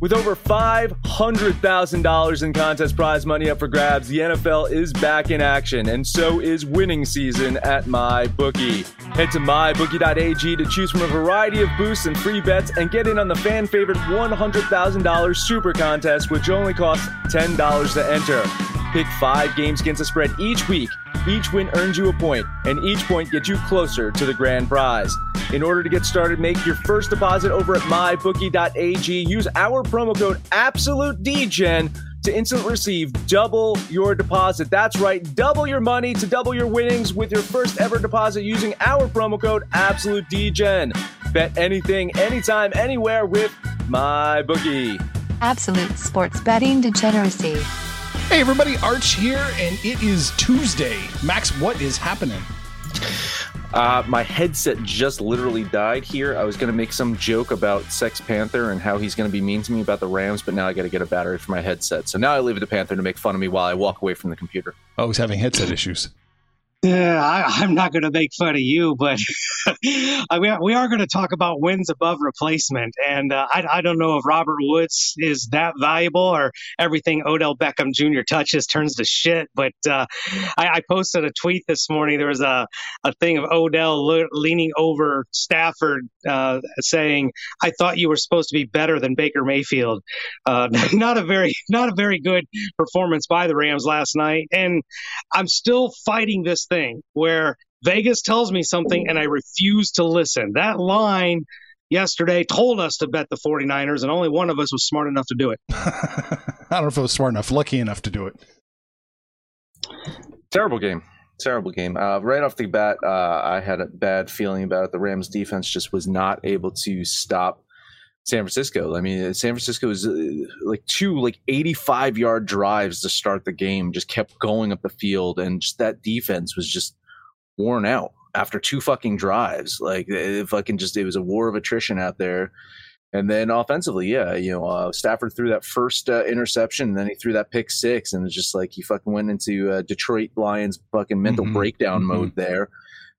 With over $500,000 in contest prize money up for grabs, the NFL is back in action, and so is winning season at MyBookie. Head to mybookie.ag to choose from a variety of boosts and free bets and get in on the fan favorite $100,000 super contest, which only costs $10 to enter. Pick five games against the spread each week. Each win earns you a point, and each point gets you closer to the grand prize. In order to get started, make your first deposit over at mybookie.ag. Use our promo code AbsoluteDGen to instantly receive double your deposit. That's right, double your money to double your winnings with your first ever deposit using our promo code AbsoluteDGen. Bet anything, anytime, anywhere with MyBookie. Absolute sports betting degeneracy. Hey everybody, Arch here, and it is Tuesday. Max, what is happening? Uh, my headset just literally died here. I was going to make some joke about Sex Panther and how he's going to be mean to me about the Rams, but now I got to get a battery for my headset. So now I leave it to Panther to make fun of me while I walk away from the computer. Oh, he's having headset issues. Yeah, I, am not going to make fun of you, but I mean, we are going to talk about wins above replacement. And uh, I, I, don't know if Robert Woods is that valuable or everything Odell Beckham Jr. touches turns to shit. But uh, I, I, posted a tweet this morning. There was a, a thing of Odell le- leaning over Stafford uh, saying, "I thought you were supposed to be better than Baker Mayfield." Uh, not a very not a very good performance by the Rams last night, and I'm still fighting this thing where Vegas tells me something and I refuse to listen. That line yesterday told us to bet the 49ers, and only one of us was smart enough to do it. I don't know if I was smart enough, lucky enough to do it. Terrible game. Terrible game. Uh, right off the bat, uh, I had a bad feeling about it. The Rams defense just was not able to stop San Francisco. I mean, San Francisco was uh, like two like 85 yard drives to start the game, just kept going up the field, and just that defense was just worn out after two fucking drives. Like it fucking just it was a war of attrition out there. And then offensively, yeah, you know, uh, Stafford threw that first uh, interception, and then he threw that pick six, and it's just like he fucking went into uh, Detroit Lions fucking mental mm-hmm. breakdown mm-hmm. mode there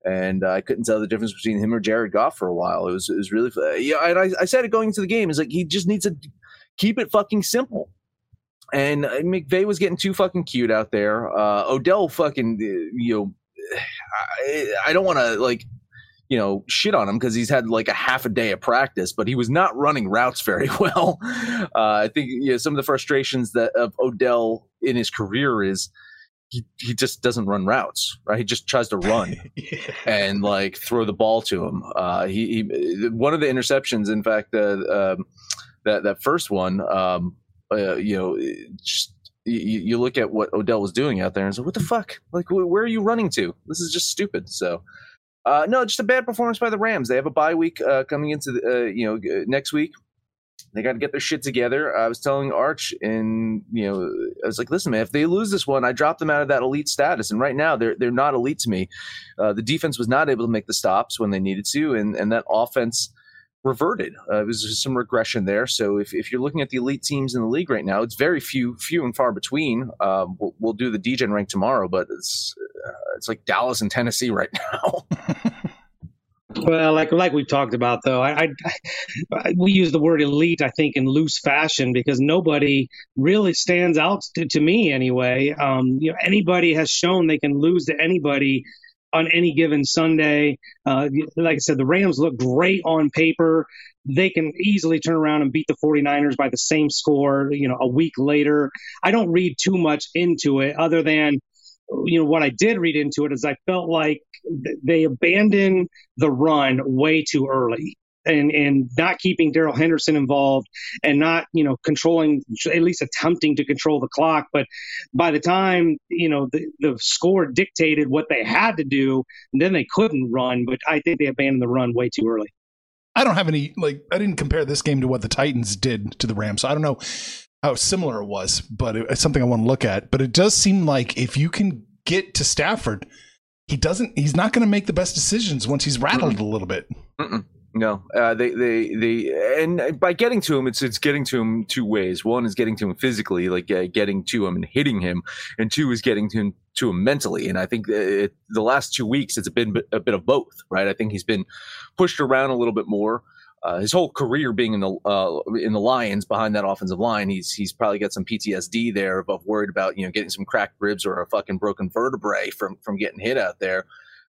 and uh, I couldn't tell the difference between him or Jared Goff for a while. It was it was really yeah. And I, I said it going into the game is like he just needs to keep it fucking simple. And uh, McVay was getting too fucking cute out there. Uh, Odell fucking uh, you know, I, I don't want to like you know shit on him because he's had like a half a day of practice, but he was not running routes very well. Uh, I think you know, some of the frustrations that of Odell in his career is he, he just doesn't run routes, right? He just tries to run yeah. and like throw the ball to him. Uh, he, he, one of the interceptions, in fact, uh, um, that that first one, um, uh, you know, just, you, you, look at what Odell was doing out there and say, "What the fuck? Like, where are you running to? This is just stupid." So, uh, no, just a bad performance by the Rams. They have a bye week uh, coming into the, uh, you know next week. They got to get their shit together. I was telling Arch, and you know, I was like, "Listen, man, if they lose this one, I drop them out of that elite status. And right now, they're they're not elite to me. Uh, the defense was not able to make the stops when they needed to, and and that offense reverted. Uh, it was some regression there. So if, if you're looking at the elite teams in the league right now, it's very few few and far between. Um, we'll, we'll, do the DGen rank tomorrow, but it's uh, it's like Dallas and Tennessee right now. Well, like like we've talked about though, I, I, we use the word elite, I think, in loose fashion because nobody really stands out to, to me anyway. Um, you know, anybody has shown they can lose to anybody on any given Sunday. Uh, like I said, the Rams look great on paper. they can easily turn around and beat the 49ers by the same score, you know, a week later. I don't read too much into it other than, you know, what I did read into it is I felt like they abandoned the run way too early and and not keeping Darrell Henderson involved and not you know controlling at least attempting to control the clock. But by the time you know the, the score dictated what they had to do, then they couldn't run. But I think they abandoned the run way too early. I don't have any like I didn't compare this game to what the Titans did to the Rams. So I don't know how similar it was, but it's something I want to look at. But it does seem like if you can get to Stafford, he doesn't. He's not going to make the best decisions once he's rattled mm-hmm. a little bit. Mm-mm. No, uh, they, they, they, and by getting to him, it's it's getting to him two ways. One is getting to him physically, like uh, getting to him and hitting him, and two is getting to him, to him mentally. And I think it, the last two weeks, it's been a bit of both, right? I think he's been pushed around a little bit more. Uh, his whole career being in the uh, in the Lions behind that offensive line, he's he's probably got some PTSD there of worried about you know getting some cracked ribs or a fucking broken vertebrae from from getting hit out there.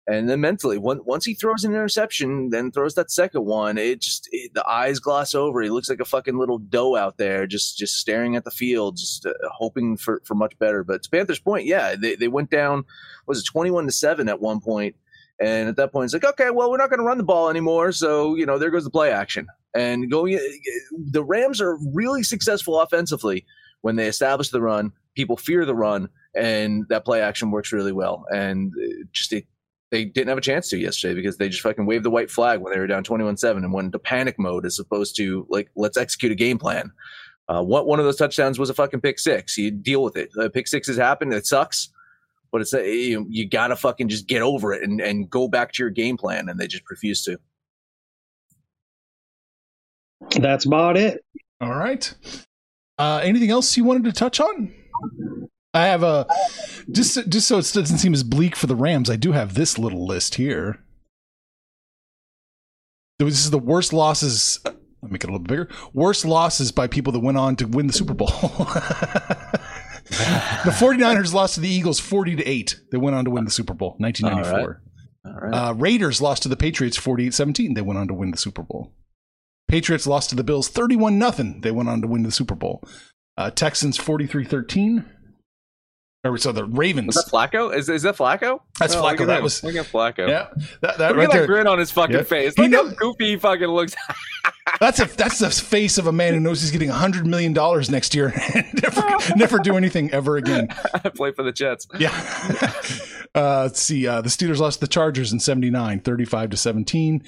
And then mentally, once he throws an interception, then throws that second one, it just it, the eyes gloss over. He looks like a fucking little doe out there, just just staring at the field, just uh, hoping for for much better. But to Panthers' point, yeah, they they went down was it twenty one to seven at one point, and at that point, it's like okay, well, we're not going to run the ball anymore, so you know there goes the play action. And going, the Rams are really successful offensively when they establish the run. People fear the run, and that play action works really well. And uh, just it they didn't have a chance to yesterday because they just fucking waved the white flag when they were down 21-7 and went into panic mode as opposed to like let's execute a game plan. Uh, what one of those touchdowns was a fucking pick six. You deal with it. Uh, pick sixes happen. It sucks, but it's a, uh, you, you gotta fucking just get over it and, and go back to your game plan. And they just refuse to. That's about it. All right. Uh, anything else you wanted to touch on? I have a just just so it doesn't seem as bleak for the Rams. I do have this little list here. This is the worst losses. Let me make it a little bigger. Worst losses by people that went on to win the Super Bowl. the 49ers lost to the Eagles 40 to 8. They went on to win the Super Bowl 1994. All right. All right. Uh, Raiders lost to the Patriots 48 17. They went on to win the Super Bowl. Patriots lost to the Bills 31 0. They went on to win the Super Bowl. Uh, Texans 43 13. Or so the Ravens. Was that Flacco? Is, is that Flacco? That's oh, Flacco. That, was look at Flacco. Yeah, that, that look right at that grin on his fucking face. Look how goofy he fucking looks. that's a that's the face of a man who knows he's getting hundred million dollars next year and never never do anything ever again. I play for the Jets. Yeah. Uh, let's see. Uh, the Steelers lost the Chargers in 79, 35 to 17.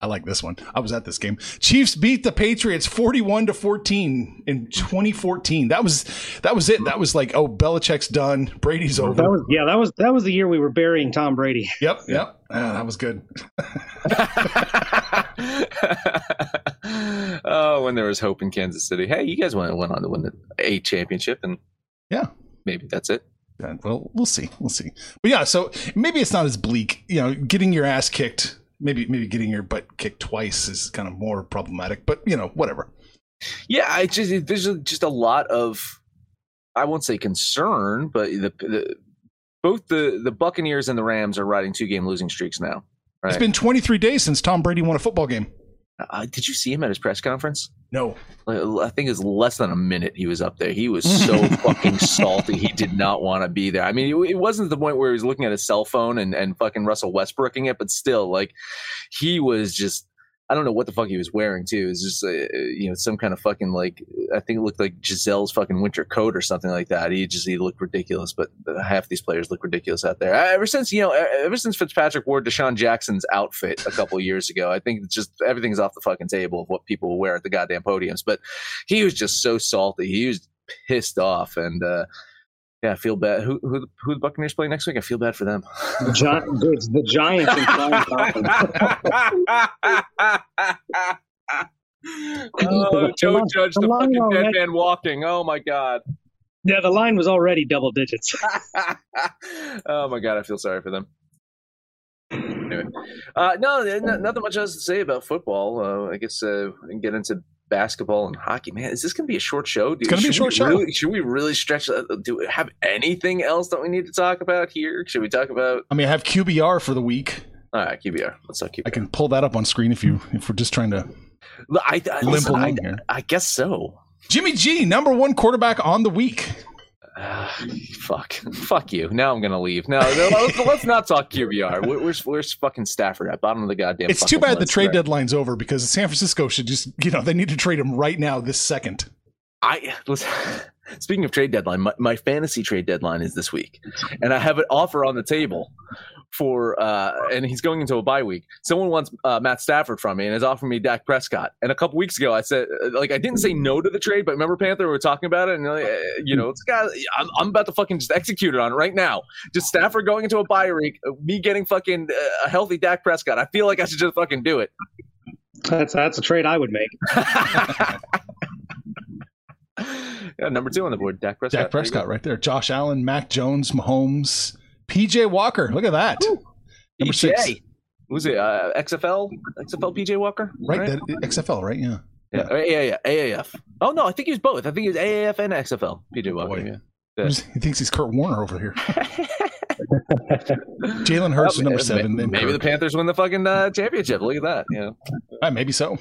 I like this one. I was at this game. Chiefs beat the Patriots 41 to 14 in 2014. That was that was it. That was like, oh, Belichick's done. Brady's over. That was, yeah, that was that was the year we were burying Tom Brady. Yep, yep. Ah, that was good. oh, when there was hope in Kansas City. Hey, you guys went went on to win the A championship, and yeah, maybe that's it. Yeah, well, we'll see. We'll see. But yeah, so maybe it's not as bleak. You know, getting your ass kicked maybe maybe getting your butt kicked twice is kind of more problematic, but you know, whatever. Yeah, I just there's just a lot of I won't say concern, but the, the both the the Buccaneers and the Rams are riding two game losing streaks now. Right? It's been 23 days since Tom Brady won a football game. Uh, did you see him at his press conference? No. I think it's less than a minute he was up there. He was so fucking salty. He did not want to be there. I mean, it, it, wasn't the point where he was looking at his cell phone and, and fucking Russell Westbrooking it, but still, like, he was just I don't know what the fuck he was wearing too. It's just uh, you know some kind of fucking like I think it looked like Gisele's fucking winter coat or something like that. He just he looked ridiculous. But half these players look ridiculous out there. Ever since you know ever since Fitzpatrick wore DeSean Jackson's outfit a couple years ago, I think just everything's off the fucking table of what people wear at the goddamn podiums. But he was just so salty. He was pissed off and. uh yeah, I feel bad. Who who who the Buccaneers play next week? I feel bad for them. The, Gi- it's the Giants oh, Joe Judge, the, the fucking dead man walking. Oh my god. Yeah, the line was already double digits. oh my god, I feel sorry for them. Anyway, uh, no, nothing much else to say about football. Uh, I guess uh, we can get into basketball and hockey. Man, is this going to be a short show? Dude? It's going to be a short show. Really, should we really stretch? Uh, do we have anything else that we need to talk about here? Should we talk about? I mean, I have QBR for the week. All right, QBR. Let's talk QBR. I can pull that up on screen if you if we're just trying to. I, I, Limp I, along here. I guess so. Jimmy G, number one quarterback on the week. Uh, fuck, fuck you. Now I'm gonna leave. No, no let's, let's not talk QBR. Where's fucking Stafford at bottom of the goddamn? It's too bad the trade there. deadline's over because San Francisco should just, you know, they need to trade him right now, this second. I listen, speaking of trade deadline, my, my fantasy trade deadline is this week, and I have an offer on the table for, uh, and he's going into a bye week. Someone wants uh, Matt Stafford from me and is offering me Dak Prescott. And a couple weeks ago, I said, like, I didn't say no to the trade, but remember Panther, we were talking about it, and uh, you know, it's got, I'm, I'm about to fucking just execute it on it right now. Just Stafford going into a bye week, uh, me getting fucking uh, a healthy Dak Prescott. I feel like I should just fucking do it. That's that's a trade I would make. yeah, number two on the board, Dak Prescott. Dak Prescott right there. Josh Allen, Mac Jones, Mahomes, PJ Walker. Look at that. Number six. Who's it? Uh, XFL? XFL PJ Walker? Right, that XFL, right? Yeah. Yeah. Yeah. yeah, yeah, AAF. Oh, no, I think he's both. I think he's AAF and XFL. PJ Walker. Boy. Yeah. Yeah. He thinks he's Kurt Warner over here. Jalen Hurts is number seven. then Maybe the Panthers win the fucking uh, championship. Look at that. Yeah. Uh, maybe so.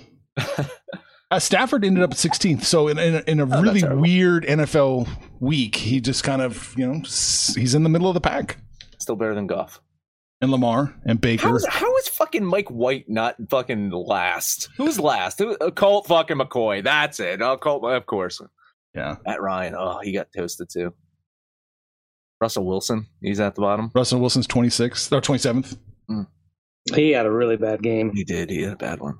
Uh, Stafford ended up at 16th. So in, in, a- in a Oh, really weird NFL week, he just kind of, you know, he's in the middle of the pack. Still better than Goff. And Lamar and Baker. How is, how is fucking Mike White not fucking last? Who's last? Who, uh, Colt fucking McCoy. That's it. Oh, Colt, of course. yeah. Matt Ryan. Oh, he got toasted too. Russell Wilson. He's at the bottom. Russell Wilson's 26th or 27th. He had a really bad game. He did. He had a bad one.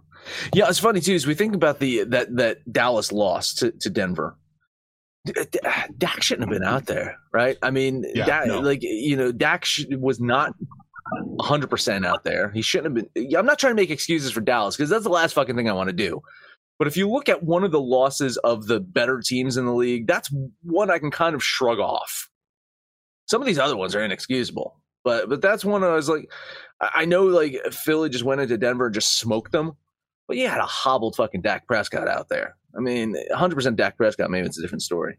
Yeah, it's funny too. As we think about the that that Dallas lost to, to Denver, Dak shouldn't have been out there, right? I mean, Yeah, Dak, no. like you know, Dak sh- was not 100 percent out there. He shouldn't have been. I'm not trying to make excuses for Dallas because that's the last fucking thing I want to do. But if you look at one of the losses of the better teams in the league, that's one I can kind of shrug off. Some of these other ones are inexcusable, but but that's one I was like, I know like Philly just went into Denver and just smoked them, but you had a hobbled fucking Dak Prescott out there. I mean, 100% Dak Prescott, maybe it's a different story.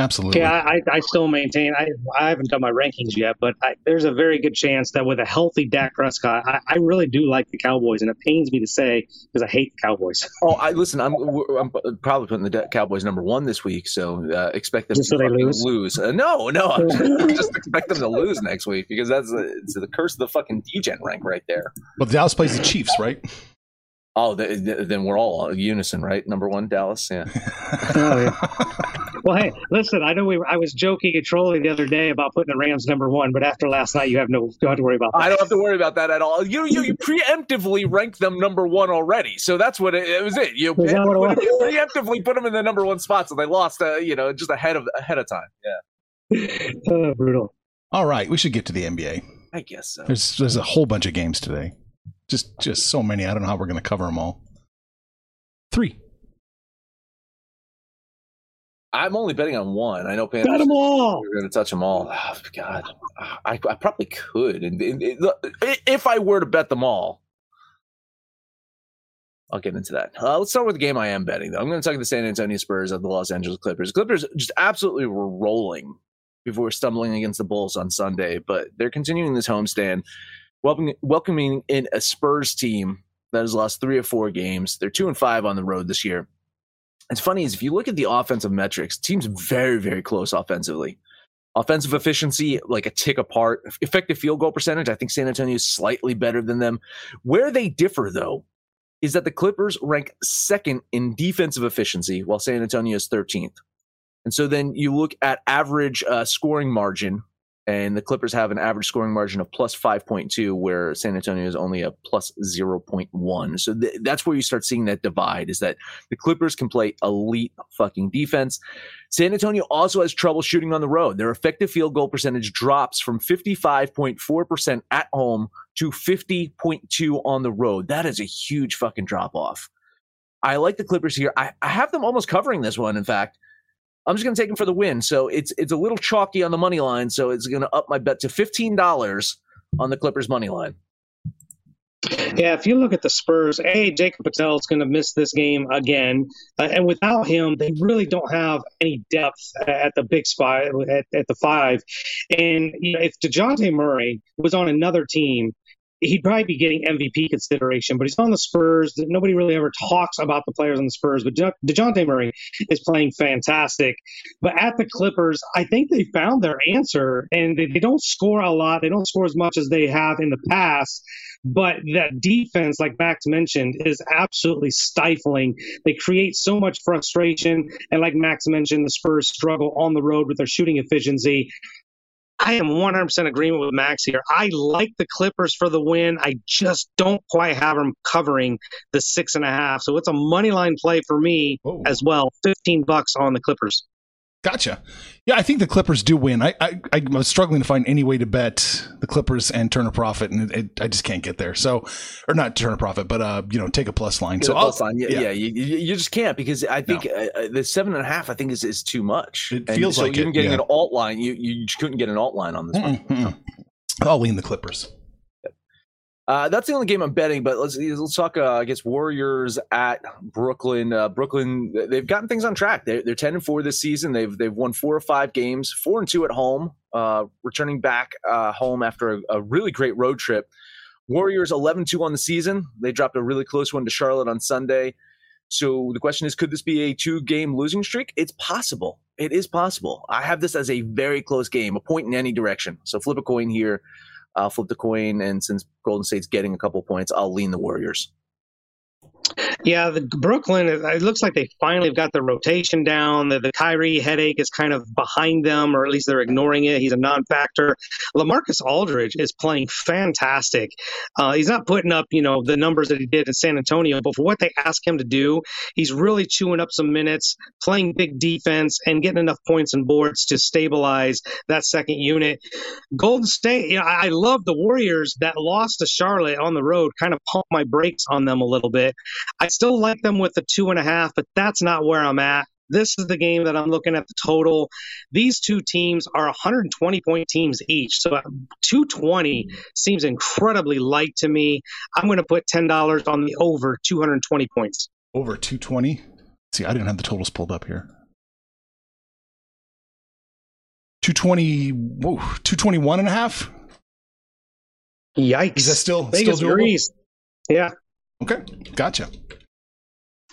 Absolutely. Yeah, I, I still maintain. I, I haven't done my rankings yet, but I, there's a very good chance that with a healthy Dak Prescott, I, I really do like the Cowboys, and it pains me to say because I hate the Cowboys. Oh, I listen. I'm I'm probably putting the Cowboys number one this week, so uh, expect them Just to so they fucking lose? Uh, no, no, I'm just expect them to lose next week because that's the, it's the curse of the fucking degen rank right there. Well, Dallas plays the Chiefs, right? Oh, th- th- then we're all unison, right? Number one, Dallas. yeah. oh, Yeah. Well, hey, listen, I know we were, I was joking and trolling the other day about putting the Rams number one, but after last night, you have no don't have to worry about that. I don't have to worry about that at all. You you, you preemptively ranked them number one already, so that's what it, it was. It you, Is what it was? you preemptively put them in the number one spot, so they lost. Uh, you know, just ahead of ahead of time. Yeah, Oh, brutal. All right, we should get to the NBA. I guess so. There's there's a whole bunch of games today. Just just so many. I don't know how we're going to cover them all. Three. I'm only betting on one. I know Panthers. them all. We're going to touch them all. Oh, God, I, I probably could, and, and- and if I were to bet them all, I'll get into that. Uh, let's start with the game I am betting, though. I'm going to talk to the San Antonio Spurs of the Los Angeles Clippers. Clippers just absolutely were rolling before stumbling against the Bulls on Sunday, but they're continuing this homestand, welcoming welcoming in a Spurs team that has lost three or four games. They're two and five on the road this year. It's funny is if you look at the offensive metrics, team's very very close offensively. Offensive efficiency, like a tick apart. Effective field goal percentage, I think San Antonio is slightly better than them. Where they differ, though, is that the Clippers rank second in defensive efficiency, while San Antonio is 13th. And so then you look at average uh, scoring margin, and the Clippers have an average scoring margin of plus 5.2, where San Antonio is only a plus 0.1. So th- that's where you start seeing that divide is that the Clippers can play elite fucking defense. San Antonio also has trouble shooting on the road. Their effective field goal percentage drops from 55.4% at home to 50.2 on the road. That is a huge fucking drop off. I like the Clippers here. I, I have them almost covering this one, in fact. I'm just going to take him for the win. So it's it's a little chalky on the money line. So it's going to up my bet to $15 on the Clippers money line. Yeah, if you look at the Spurs, a Jakob Poeltl is going to miss this game again, uh, and without him, they really don't have any depth at the big spot at, at the five. And you know, if Dejounte Murray was on another team, he'd probably be getting MVP consideration, but he's on the Spurs. Nobody really ever talks about the players on the Spurs, but Dejounte Murray is playing fantastic. But at the Clippers, I think they found their answer, and they, they don't score a lot. They don't score as much as they have in the past. But that defense, like Max mentioned, is absolutely stifling. They create so much frustration. And like Max mentioned, the Spurs struggle on the road with their shooting efficiency. I am 100% agreement with Max here. I like the Clippers for the win. I just don't quite have them covering the six and a half. So it's a money line play for me Whoa. as well. 15 bucks on the Clippers. Gotcha. Yeah, I think the Clippers do win. I, I I was struggling to find any way to bet the Clippers and turn a profit, and it, it, I just can't get there. So, or not turn a profit, but uh, you know, take a plus line. Get so plus line. Yeah, yeah. yeah you, you, just can't because I think no. uh, the seven and a half I think is is too much. It and feels so like even it, getting yeah. an alt line, you you couldn't get an alt line on this mm-hmm. one. I'll lean the Clippers. Uh, that's the only game I'm betting, but let's let's talk. Uh, I guess Warriors at Brooklyn. Uh, Brooklyn, they've gotten things on track. They're, they're ten and four this season. They've they've won four or five games, four and two at home. Uh, returning back uh, home after a, a, really great road trip. Warriors 11-2 on the season. They dropped a really close one to Charlotte on Sunday. So the question is, could this be a two-game losing streak? It's possible. It is possible. I have this as a very close game, a point in any direction. So flip a coin here. I'll flip the coin, and since Golden State's getting a couple points, I'll lean the Warriors. Yeah, the Brooklyn. It looks like they finally have got the rotation down. The, the Kyrie headache is kind of behind them, or at least they're ignoring it. He's a non-factor. LaMarcus Aldridge is playing fantastic. Uh, he's not putting up, you know, the numbers that he did in San Antonio, but for what they ask him to do, he's really chewing up some minutes, playing big defense, and getting enough points and boards to stabilize that second unit. Golden State. You know, I, I love the Warriors that lost to Charlotte on the road. Kind of pump my brakes on them a little bit. I still like them with the two and a half, but that's not where I'm at. This is the game that I'm looking at the total. These two teams are 120 point teams each. So 220 seems incredibly light to me. I'm going to put $10 on the over 220 points. Over 220? See, I didn't have the totals pulled up here. 220, whoa, 221 and a half? Yikes. Is that still, Vegas still doable? Yeah. Okay, gotcha.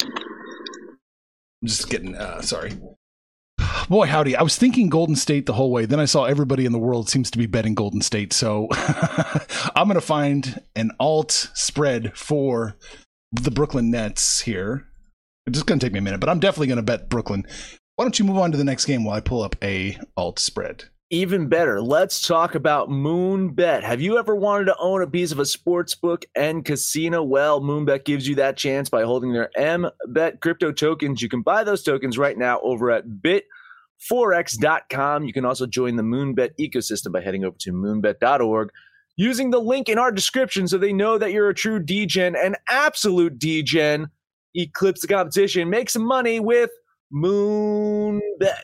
I'm just getting uh, sorry. Boy, howdy. I was thinking Golden State the whole way. Then I saw everybody in the world seems to be betting Golden State. So I'm going to find an alt spread for the Brooklyn Nets here. It's just going to take me a minute, but I'm definitely going to bet Brooklyn. Why don't you move on to the next game while I pull up a alt spread? Even better, let's talk about Moonbet. Have you ever wanted to own a piece of a sports book and casino? Well, Moonbet gives you that chance by holding their MBET crypto tokens. You can buy those tokens right now over at bitforex.com. You can also join the Moonbet ecosystem by heading over to moonbet.org using the link in our description so they know that you're a true DGen, an absolute DGen. Eclipse the competition, make some money with Moonbet.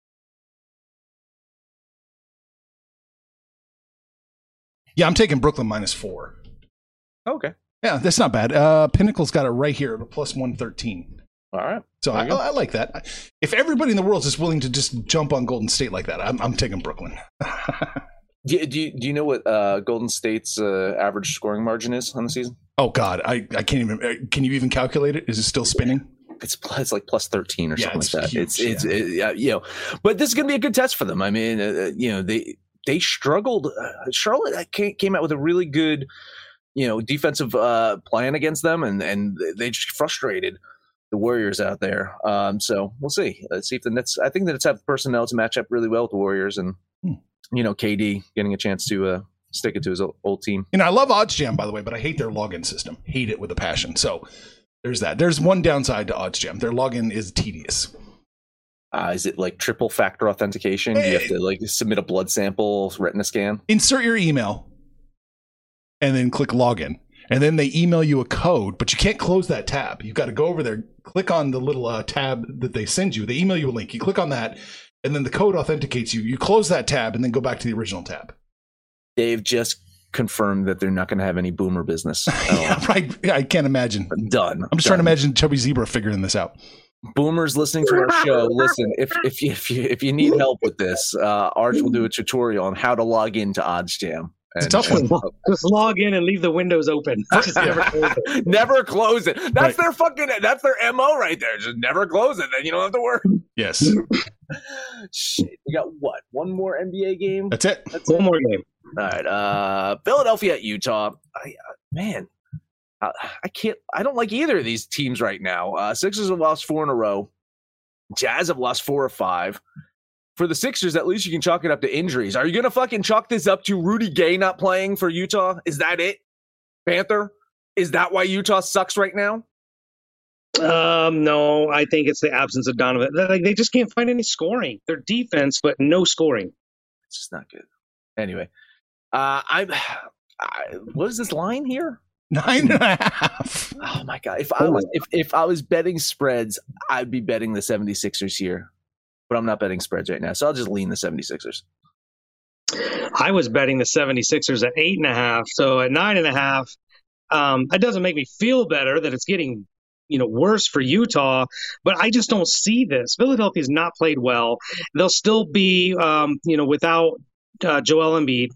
Yeah, I'm taking Brooklyn minus four. Okay. Yeah, that's not bad. Uh, Pinnacle's got it right here at a plus 113. All right. So I, I, like that. If everybody in the world is willing to just jump on Golden State like that, I'm, I'm taking Brooklyn. do, you, do, you, do you know what uh, Golden State's uh, average scoring margin is on the season? Oh God, I, I can't even. Uh, can you even calculate it? Is it still spinning? It's, it's like plus 13 or yeah, something like that. Huge, it's, it's, yeah. It, yeah, you know, but this is going to be a good test for them. I mean, uh, uh you know, they, they struggled. Uh, Charlotte uh, came out with a really good, you know, defensive uh, plan against them, and and they just frustrated the Warriors out there. Um, so we'll see. Let's see if the Nets. I think the Nets have personnel to match up really well with the Warriors, and hmm. you know, KD getting a chance to uh, stick it to his old team. And I love OddsJam by the way, but I hate their login system. Hate it with a passion. So there's that. There's one downside to OddsJam. Their login is tedious. Uh, is it like triple factor authentication? Do you have to like submit a blood sample, retina scan? Insert your email, and then click login and then they email you a code, but you can't close that tab. You've got to go over there, click on the little uh, tab that they send you. They email you a link. You click on that, and then the code authenticates you. You close that tab and then go back to the original tab. They've just confirmed that they're not going to have any boomer business. yeah, right. I can't imagine. Done. I'm just Done. trying to imagine Chubby Zebra figuring this out. Boomers listening to our show, listen. If if you if you, if you need help with this, uh, Arch will do a tutorial on how to log into OddsJam. It's and, a tough one. Just log in and leave the windows open. Just never close it. never close it. That's right. their fucking. That's their mo right there. Just never close it. Then you don't have to worry. Yes. Shit. We got what? One more NBA game. That's it. That's one it. more game. All right. Uh, Philadelphia at Utah. I, uh, man, uh, I can't. I don't like either of these teams right now. Uh, Sixers have lost four in a row. Jazz have lost four or five for the Sixers, at least you can chalk it up to injuries. Are you going to fucking chalk this up to Rudy Gay not playing for Utah? Is that it? Panther? Is that why Utah sucks right now? Um, no, I think it's the absence of Donovan. Like they just can't find any scoring. Their defense, but no scoring. It's just not good. Anyway, uh, I'm. I, what is this line here? Nine and a half. Oh my god! If I was if, if I was betting spreads, I'd be betting the 76ers here but I'm not betting spreads right now. So I'll just lean the 76ers. I was betting the 76ers at eight and a half. So at nine and a half, um, it doesn't make me feel better that it's getting you know worse for Utah, but I just don't see this. Philadelphia's not played well. They'll still be um, you know without uh, Joel Embiid,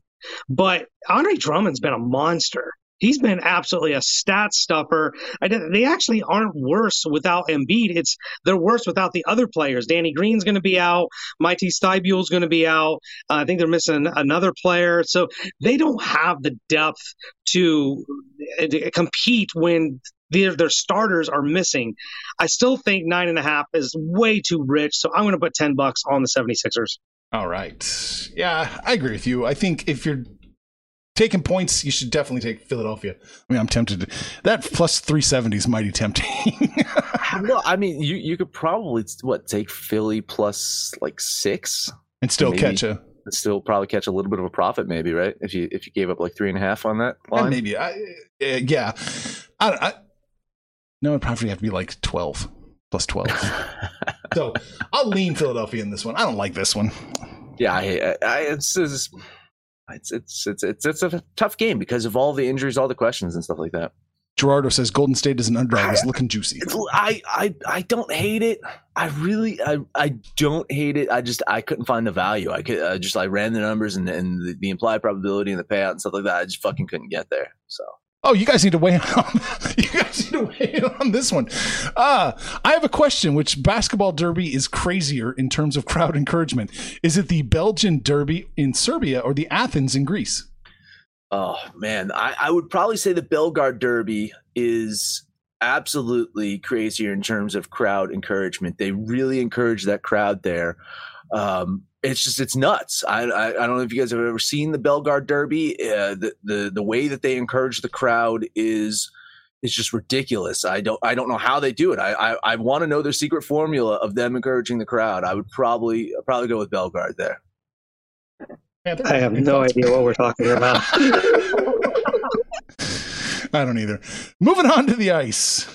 but Andre Drummond's been a monster. He's been absolutely a stat stuffer. they actually aren't worse without Embiid. It's they're worse without the other players. Danny Green's going to be out. Matisse Thybulle's going to be out. Uh, I think they're missing another player. So they don't have the depth to, uh, to compete when their, their starters are missing. I still think nine and a half is way too rich. So I'm going to put 10 bucks on the 76ers. All right. Yeah, I agree with you. I think if you're taking points, you should definitely take Philadelphia. I mean, I'm tempted. To, that plus 370 is mighty tempting. no, I mean, you you could probably what take Philly plus like six and still maybe, catch a still probably catch a little bit of a profit, maybe right? If you if you gave up like three and a half on that line, maybe. I, uh, yeah, I, I no, it'd probably have to be like 12 plus 12. so I'll lean Philadelphia in this one. I don't like this one. Yeah, I, I it's, it's it's it's it's it's it's a tough game because of all the injuries, all the questions, and stuff like that. Gerardo says Golden State is an underdog. Is looking juicy. I, I I don't hate it. I really I I don't hate it. I just I couldn't find the value. I could I just I ran the numbers and and the, the implied probability and the payout and stuff like that. I just fucking couldn't get there. So Oh, you guys need to weigh on. you guys need to weigh on this one. Uh, I have a question. Which basketball derby is crazier in terms of crowd encouragement? Is it the Belgrade derby in Serbia or the Athens in Greece? Oh man, I, I would probably say the Belgrade derby is absolutely crazier in terms of crowd encouragement. They really encourage that crowd there. Um, it's just it's nuts. I, I, I don't know if you guys have ever seen the Belgrade Derby. Uh, the the the way that they encourage the crowd is is just ridiculous. I don't I don't know how they do it. I I, I want to know their secret formula of them encouraging the crowd. I would probably probably go with Belgrade there. I have no idea what we're talking about. I don't either. Moving on to the ice.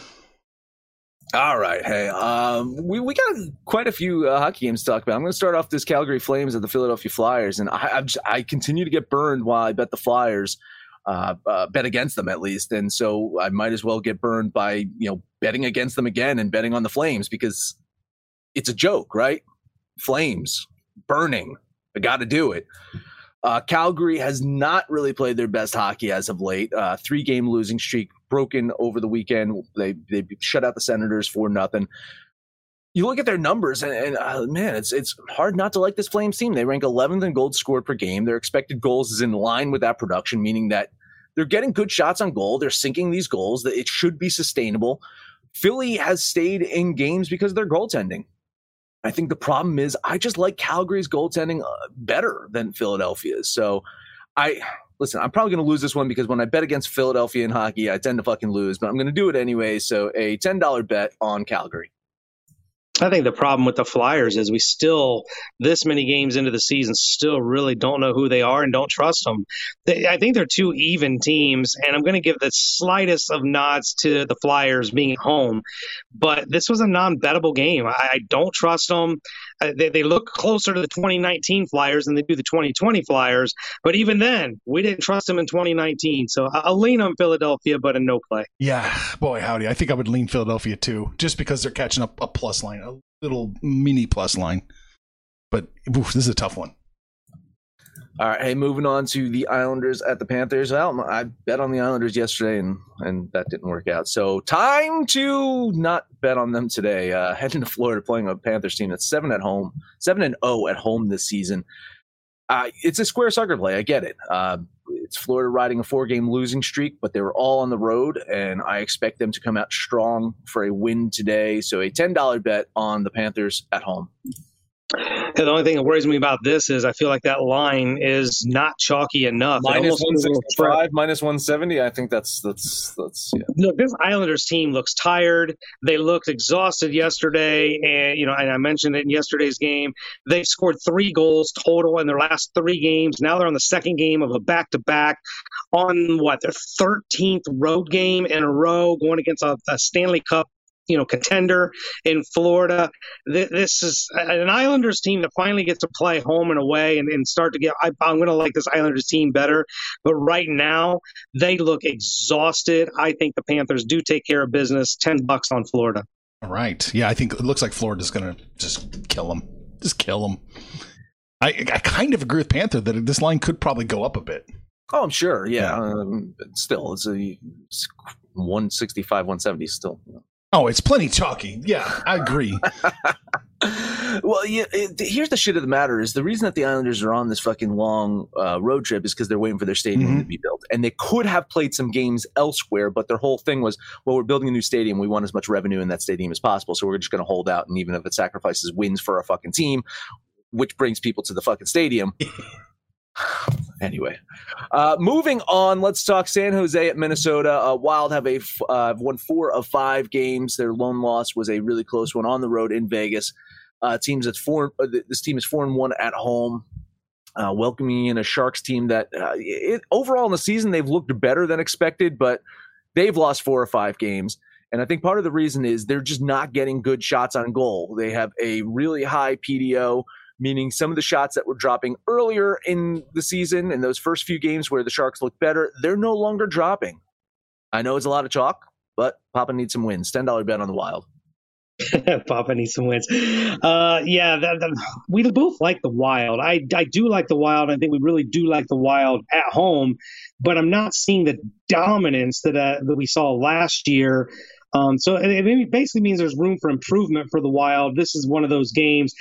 All right. Hey, um, we, we got quite a few uh, hockey games to talk about. I'm going to start off this Calgary Flames at the Philadelphia Flyers, and I, just, I continue to get burned while I bet the Flyers, uh, uh, bet against them at least, and so I might as well get burned by you know betting against them again and betting on the Flames because it's a joke, right? Flames burning. I got to do it. Uh, Calgary has not really played their best hockey as of late. Uh, three game losing streak broken over the weekend. They they shut out the Senators for nothing. You look at their numbers, and, and uh, man, it's it's hard not to like this Flames team. They rank 11th in goals scored per game. Their expected goals is in line with that production, meaning that they're getting good shots on goal. They're sinking these goals. That it should be sustainable. Philly has stayed in games because of their goaltending. I think the problem is I just like Calgary's goaltending uh, better than Philadelphia's. So I listen, I'm probably going to lose this one because when I bet against Philadelphia in hockey, I tend to fucking lose, but I'm going to do it anyway. So a $10 bet on Calgary. I think the problem with the Flyers is we still, this many games into the season, still really don't know who they are and don't trust them. They, I think they're two even teams, and I'm going to give the slightest of nods to the Flyers being home. But this was a non bettable game. I, I, don't trust them. Uh, they, they look closer to the 2019 Flyers than they do the 2020 Flyers. But even then, we didn't trust them in 2019. So I'll lean on Philadelphia, but in no play. Yeah, boy, howdy. I think I would lean Philadelphia too, just because they're catching up a plus line little mini plus line. But oof, this is a tough one. All right, hey, moving on to the Islanders at the Panthers. Well, I bet on the Islanders yesterday, and and that didn't work out. So time to not bet on them today. Uh, heading to Florida, playing a Panthers team that's seven at home, seven and zero oh at home this season. Uh, it's a square sucker play. I get it. Uh, it's Florida riding a four game losing streak, but they were all on the road, and I expect them to come out strong for a win today. So a $10 bet on the Panthers at home. The only thing that worries me about this is I feel like that line is not chalky enough. Minus one sixty five, minus one seventy. I think that's that's that's. Yeah. Look, this Islanders team looks tired. They looked exhausted yesterday, and you know, and I mentioned it in yesterday's game. They scored three goals total in their last three games. Now they're on the second game of a back to back on what their 13th road game in a row, going against a, a Stanley Cup you know contender in Florida. This is an Islanders team that finally gets to play home and away and, and start to get. I, I'm going to like this Islanders team better, but right now they look exhausted. I think the Panthers do take care of business. Ten bucks on Florida. All right. Yeah, I think it looks like Florida's going to just kill them. Just kill them. I, I kind of agree with Panther that this line could probably go up a bit. Oh, I'm sure. Yeah. yeah. Um, still, it's a 165, 170 still. Oh, it's plenty chalky. Yeah, I agree. well, yeah, it, here's the shit of the matter is the reason that the Islanders are on this fucking long uh, road trip is because they're waiting for their stadium mm-hmm. to be built, and they could have played some games elsewhere, but their whole thing was, well, we're building a new stadium, we want as much revenue in that stadium as possible, so we're just going to hold out, and even if it sacrifices wins for a fucking team, which brings people to the fucking stadium. anyway, uh, moving on, let's talk San Jose at Minnesota. Uh, Wild have a uh, won four of five games. Their lone loss was a really close one on the road in Vegas. Uh, teams at four. Uh, this team is four and one at home. Uh, welcoming in a Sharks team that it, overall in the season they've looked better than expected, but they've lost four or five games. And I think part of the reason is they're just not getting good shots on goal. They have a really high PDO meaning some of the shots that were dropping earlier in the season in those first few games where the Sharks looked better, they're no longer dropping. I know it's a lot of chalk, but Papa needs some wins. $10 bet on the Wild. Papa needs some wins. Uh, yeah, we both like the Wild. I, I do like the Wild. I think we really do like the Wild at home, but I'm not seeing the dominance that uh, that we saw last year. Um, so it, it basically means there's room for improvement for the Wild. This is one of those games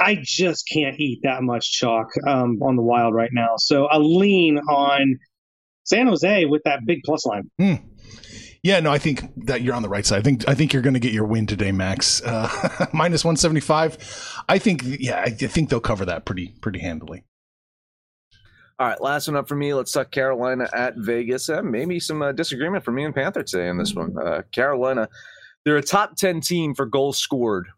I just can't eat that much chalk um, on the wild right now. So I lean on San Jose with that big plus line. Hmm. Yeah, no, I think that you're on the right side. I think I think you're going to get your win today, Max. Uh, minus one seventy five. I think yeah, I think they'll cover that pretty pretty handily. All right, last one up for me. Let's talk Carolina at Vegas. Uh, maybe some uh, disagreement for me and Panther today in this one. Uh, Carolina, they're a top ten team for goals scored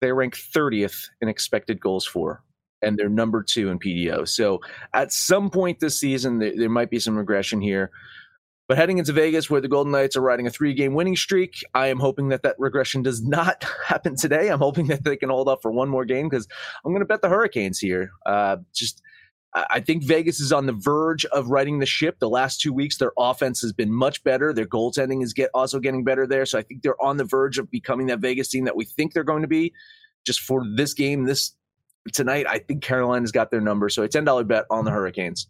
they rank 30th in expected goals for, and they're number two in PDO. So at some point this season, there, there might be some regression here. But heading into Vegas, where the Golden Knights are riding a three game winning streak, I am hoping that that regression does not happen today. I'm hoping that they can hold up for one more game because I'm going to bet the Hurricanes here. Uh, just I think Vegas is on the verge of righting the ship. The last two weeks, their offense has been much better. Their goaltending is get also getting better there. So I think they're on the verge of becoming that Vegas team that we think they're going to be. Just for this game, this tonight, I think Carolina's got their number. So a ten dollar bet on the Hurricanes.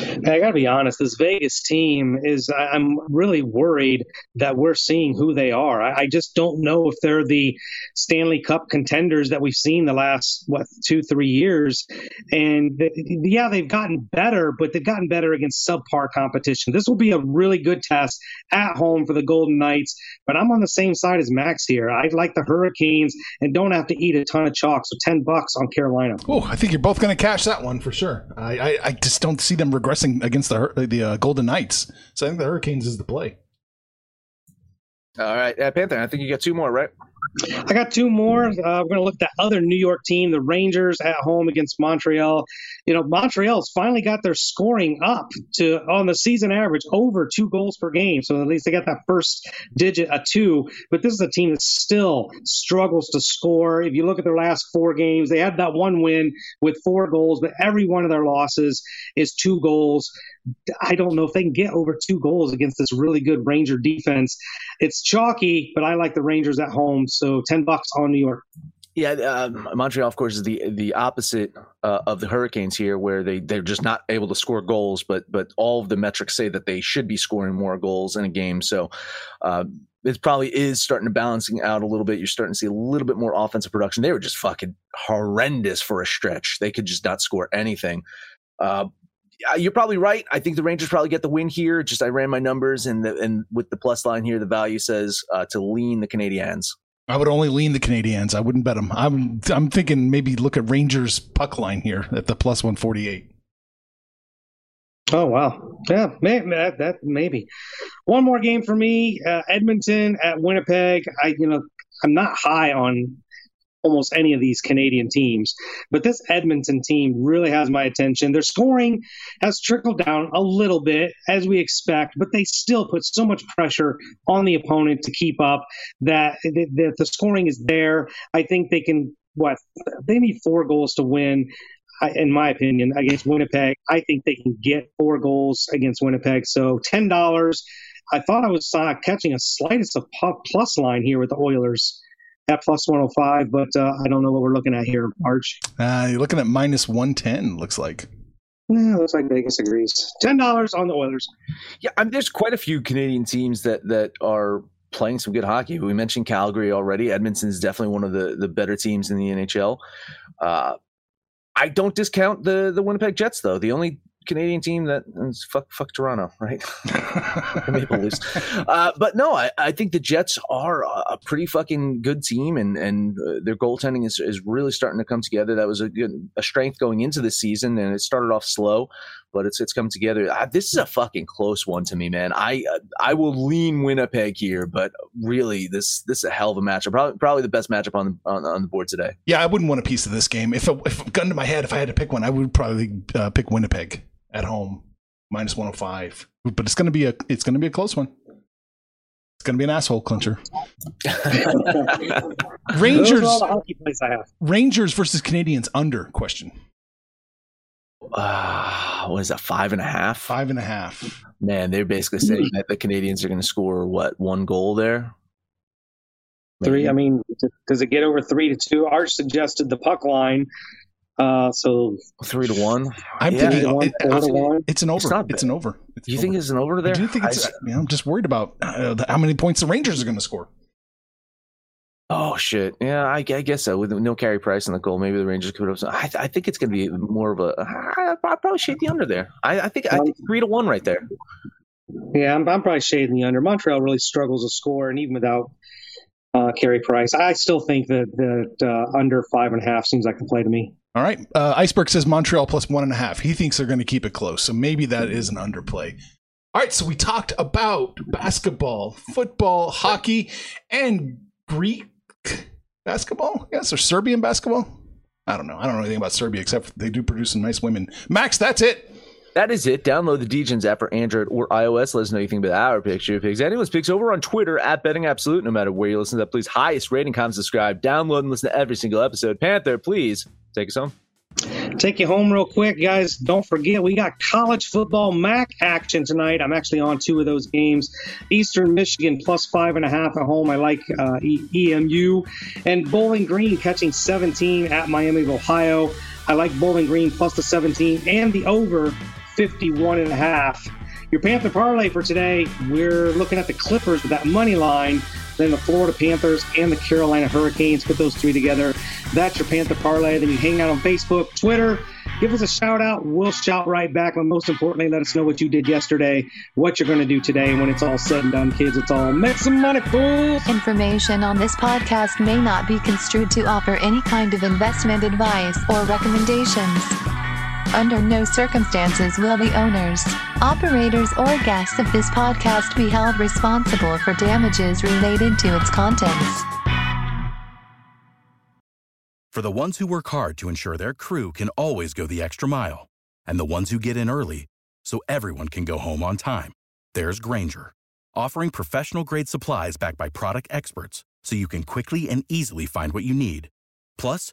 I got to be honest. This Vegas team is. I'm really worried that we're seeing who they are. I, just don't know if they're the Stanley Cup contenders that we've seen the last what two, three years. And yeah, they've gotten better, but they've gotten better against subpar competition. This will be a really good test at home for the Golden Knights. But I'm on the same side as Max here. I like the Hurricanes and don't have to eat a ton of chalk. So ten bucks on Carolina. Oh, I think you're both going to cash that one for sure. I, I, I just don't see them regressing against the the uh, Golden Knights. So I think the Hurricanes is the play. All right, uh, Panther. I think you got two more, right? I got two more. Uh, we're going to look at that other New York team, the Rangers at home against Montreal. You know, Montreal's finally got their scoring up to on the season average over two goals per game. So at least they got that first digit a two. But this is a team that still struggles to score. If you look at their last four games, they had that one win with four goals, but every one of their losses is two goals. I don't know if they can get over two goals against this really good Ranger defense. It's chalky, but I like the Rangers at home. So 10 bucks on New York. Yeah, um, Montreal, of course, is the the opposite uh, of the Hurricanes here, where they they're just not able to score goals, but but all of the metrics say that they should be scoring more goals in a game. So uh, it probably is starting to balancing out a little bit. You're starting to see a little bit more offensive production. They were just fucking horrendous for a stretch. They could just not score anything. Uh, you're probably right. I think the Rangers probably get the win here. Just I ran my numbers and the, and with the plus line here, the value says uh, to lean the Canadiens. I would only lean the Canadiens. I wouldn't bet them. I'm I'm thinking maybe look at Rangers puck line here at the plus one forty eight. Oh wow, yeah, maybe, that, that maybe one more game for me. Uh, Edmonton at Winnipeg. I you know I'm not high on almost any of these Canadian teams. But this Edmonton team really has my attention. Their scoring has trickled down a little bit, as we expect, but they still put so much pressure on the opponent to keep up that, that the scoring is there. I think they can, what, they need four goals to win. in my opinion, against Winnipeg, I think they can get four goals against Winnipeg. So ten dollars. I thought I was uh, catching a slightest of plus line here with the Oilers at plus 105, but uh, I don't know what we're looking at here, Arch. Uh, you're looking at minus 110, looks like. Yeah, looks like Vegas agrees. Ten dollars on the Oilers. Yeah, I mean, there's quite a few Canadian teams that that are playing some good hockey. We mentioned Calgary already. Edmonton is definitely one of the the better teams in the NHL. Uh, I don't discount the the Winnipeg Jets though. The only Canadian team that fuck fuck Toronto, right? Maple Leafs. Uh, but no, I, I think the Jets are a pretty fucking good team, and and uh, their goaltending is is really starting to come together. That was a good a strength going into the season, and it started off slow, but it's it's come together. Uh, this is a fucking close one to me, man. I I will lean Winnipeg here, but really this this is a hell of a matchup. Probably probably the best matchup on the on, on the board today. Yeah, I wouldn't want a piece of this game. If, if gun to my head, if I had to pick one, I would probably uh, pick Winnipeg at home, minus 105. But it's going to be a it's going to be a close one. It's going to be an asshole clincher. Rangers Rangers versus Canadiens under question. Uh, what is that? Five and a half. Five and a half. Man, they're basically saying that the Canadiens are going to score what one goal there. Three. I mean, does it get over three to two? Arch suggested the puck line uh, so three to one. I'm yeah, thinking one, it, it, it's an over. It's, it's an over. It's you think it's an over there? I do think it's. I, you know, I'm just worried about uh, the, how many points the Rangers are going to score. Oh shit! Yeah, I, I, guess so. With no Carey Price in the goal, maybe the Rangers could have. I, I think it's going to be more of a. I, I probably shade the under there. I, I think I think three to one right there. Yeah, I'm, I'm probably shading the under. Montreal really struggles to score, and even without uh, Carey Price, I still think that that uh, under five and a half seems like the play to me. All right. Uh, Iceberg says Montreal plus one and a half. He thinks they're going to keep it close. So maybe that is an underplay. All right. So we talked about basketball, football, hockey, and Greek basketball. Yes, or Serbian basketball. I don't know. I don't know anything about Serbia except they do produce some nice women. Max, that's it. That is it. Download the DGens app for Android or iOS. Let us know you think about our picture picks. Anyone's picks over on Twitter at Betting Absolute. No matter where you listen to that, please highest rating, comment, subscribe, download, and listen to every single episode. Panther, please take us home. Take you home real quick, guys. Don't forget, we got college football MAC action tonight. I'm actually on two of those games. Eastern Michigan plus five and a half at home. I like uh, EMU. And Bowling Green catching 17 at Miami of Ohio. I like Bowling Green plus the 17 and the over 51 and a half. Your Panther parlay for today, we're looking at the Clippers with that money line, then the Florida Panthers and the Carolina Hurricanes. Put those three together. That's your Panther parlay. Then you hang out on Facebook, Twitter. Give us a shout out. We'll shout right back. But most importantly, let us know what you did yesterday, what you're going to do today. When it's all said and done, kids, it's all make some money, fools. Information on this podcast may not be construed to offer any kind of investment advice or recommendations. Under no circumstances will the owners, operators, or guests of this podcast be held responsible for damages related to its contents. For the ones who work hard to ensure their crew can always go the extra mile, and the ones who get in early so everyone can go home on time, there's Grainger, offering professional grade supplies backed by product experts so you can quickly and easily find what you need. Plus,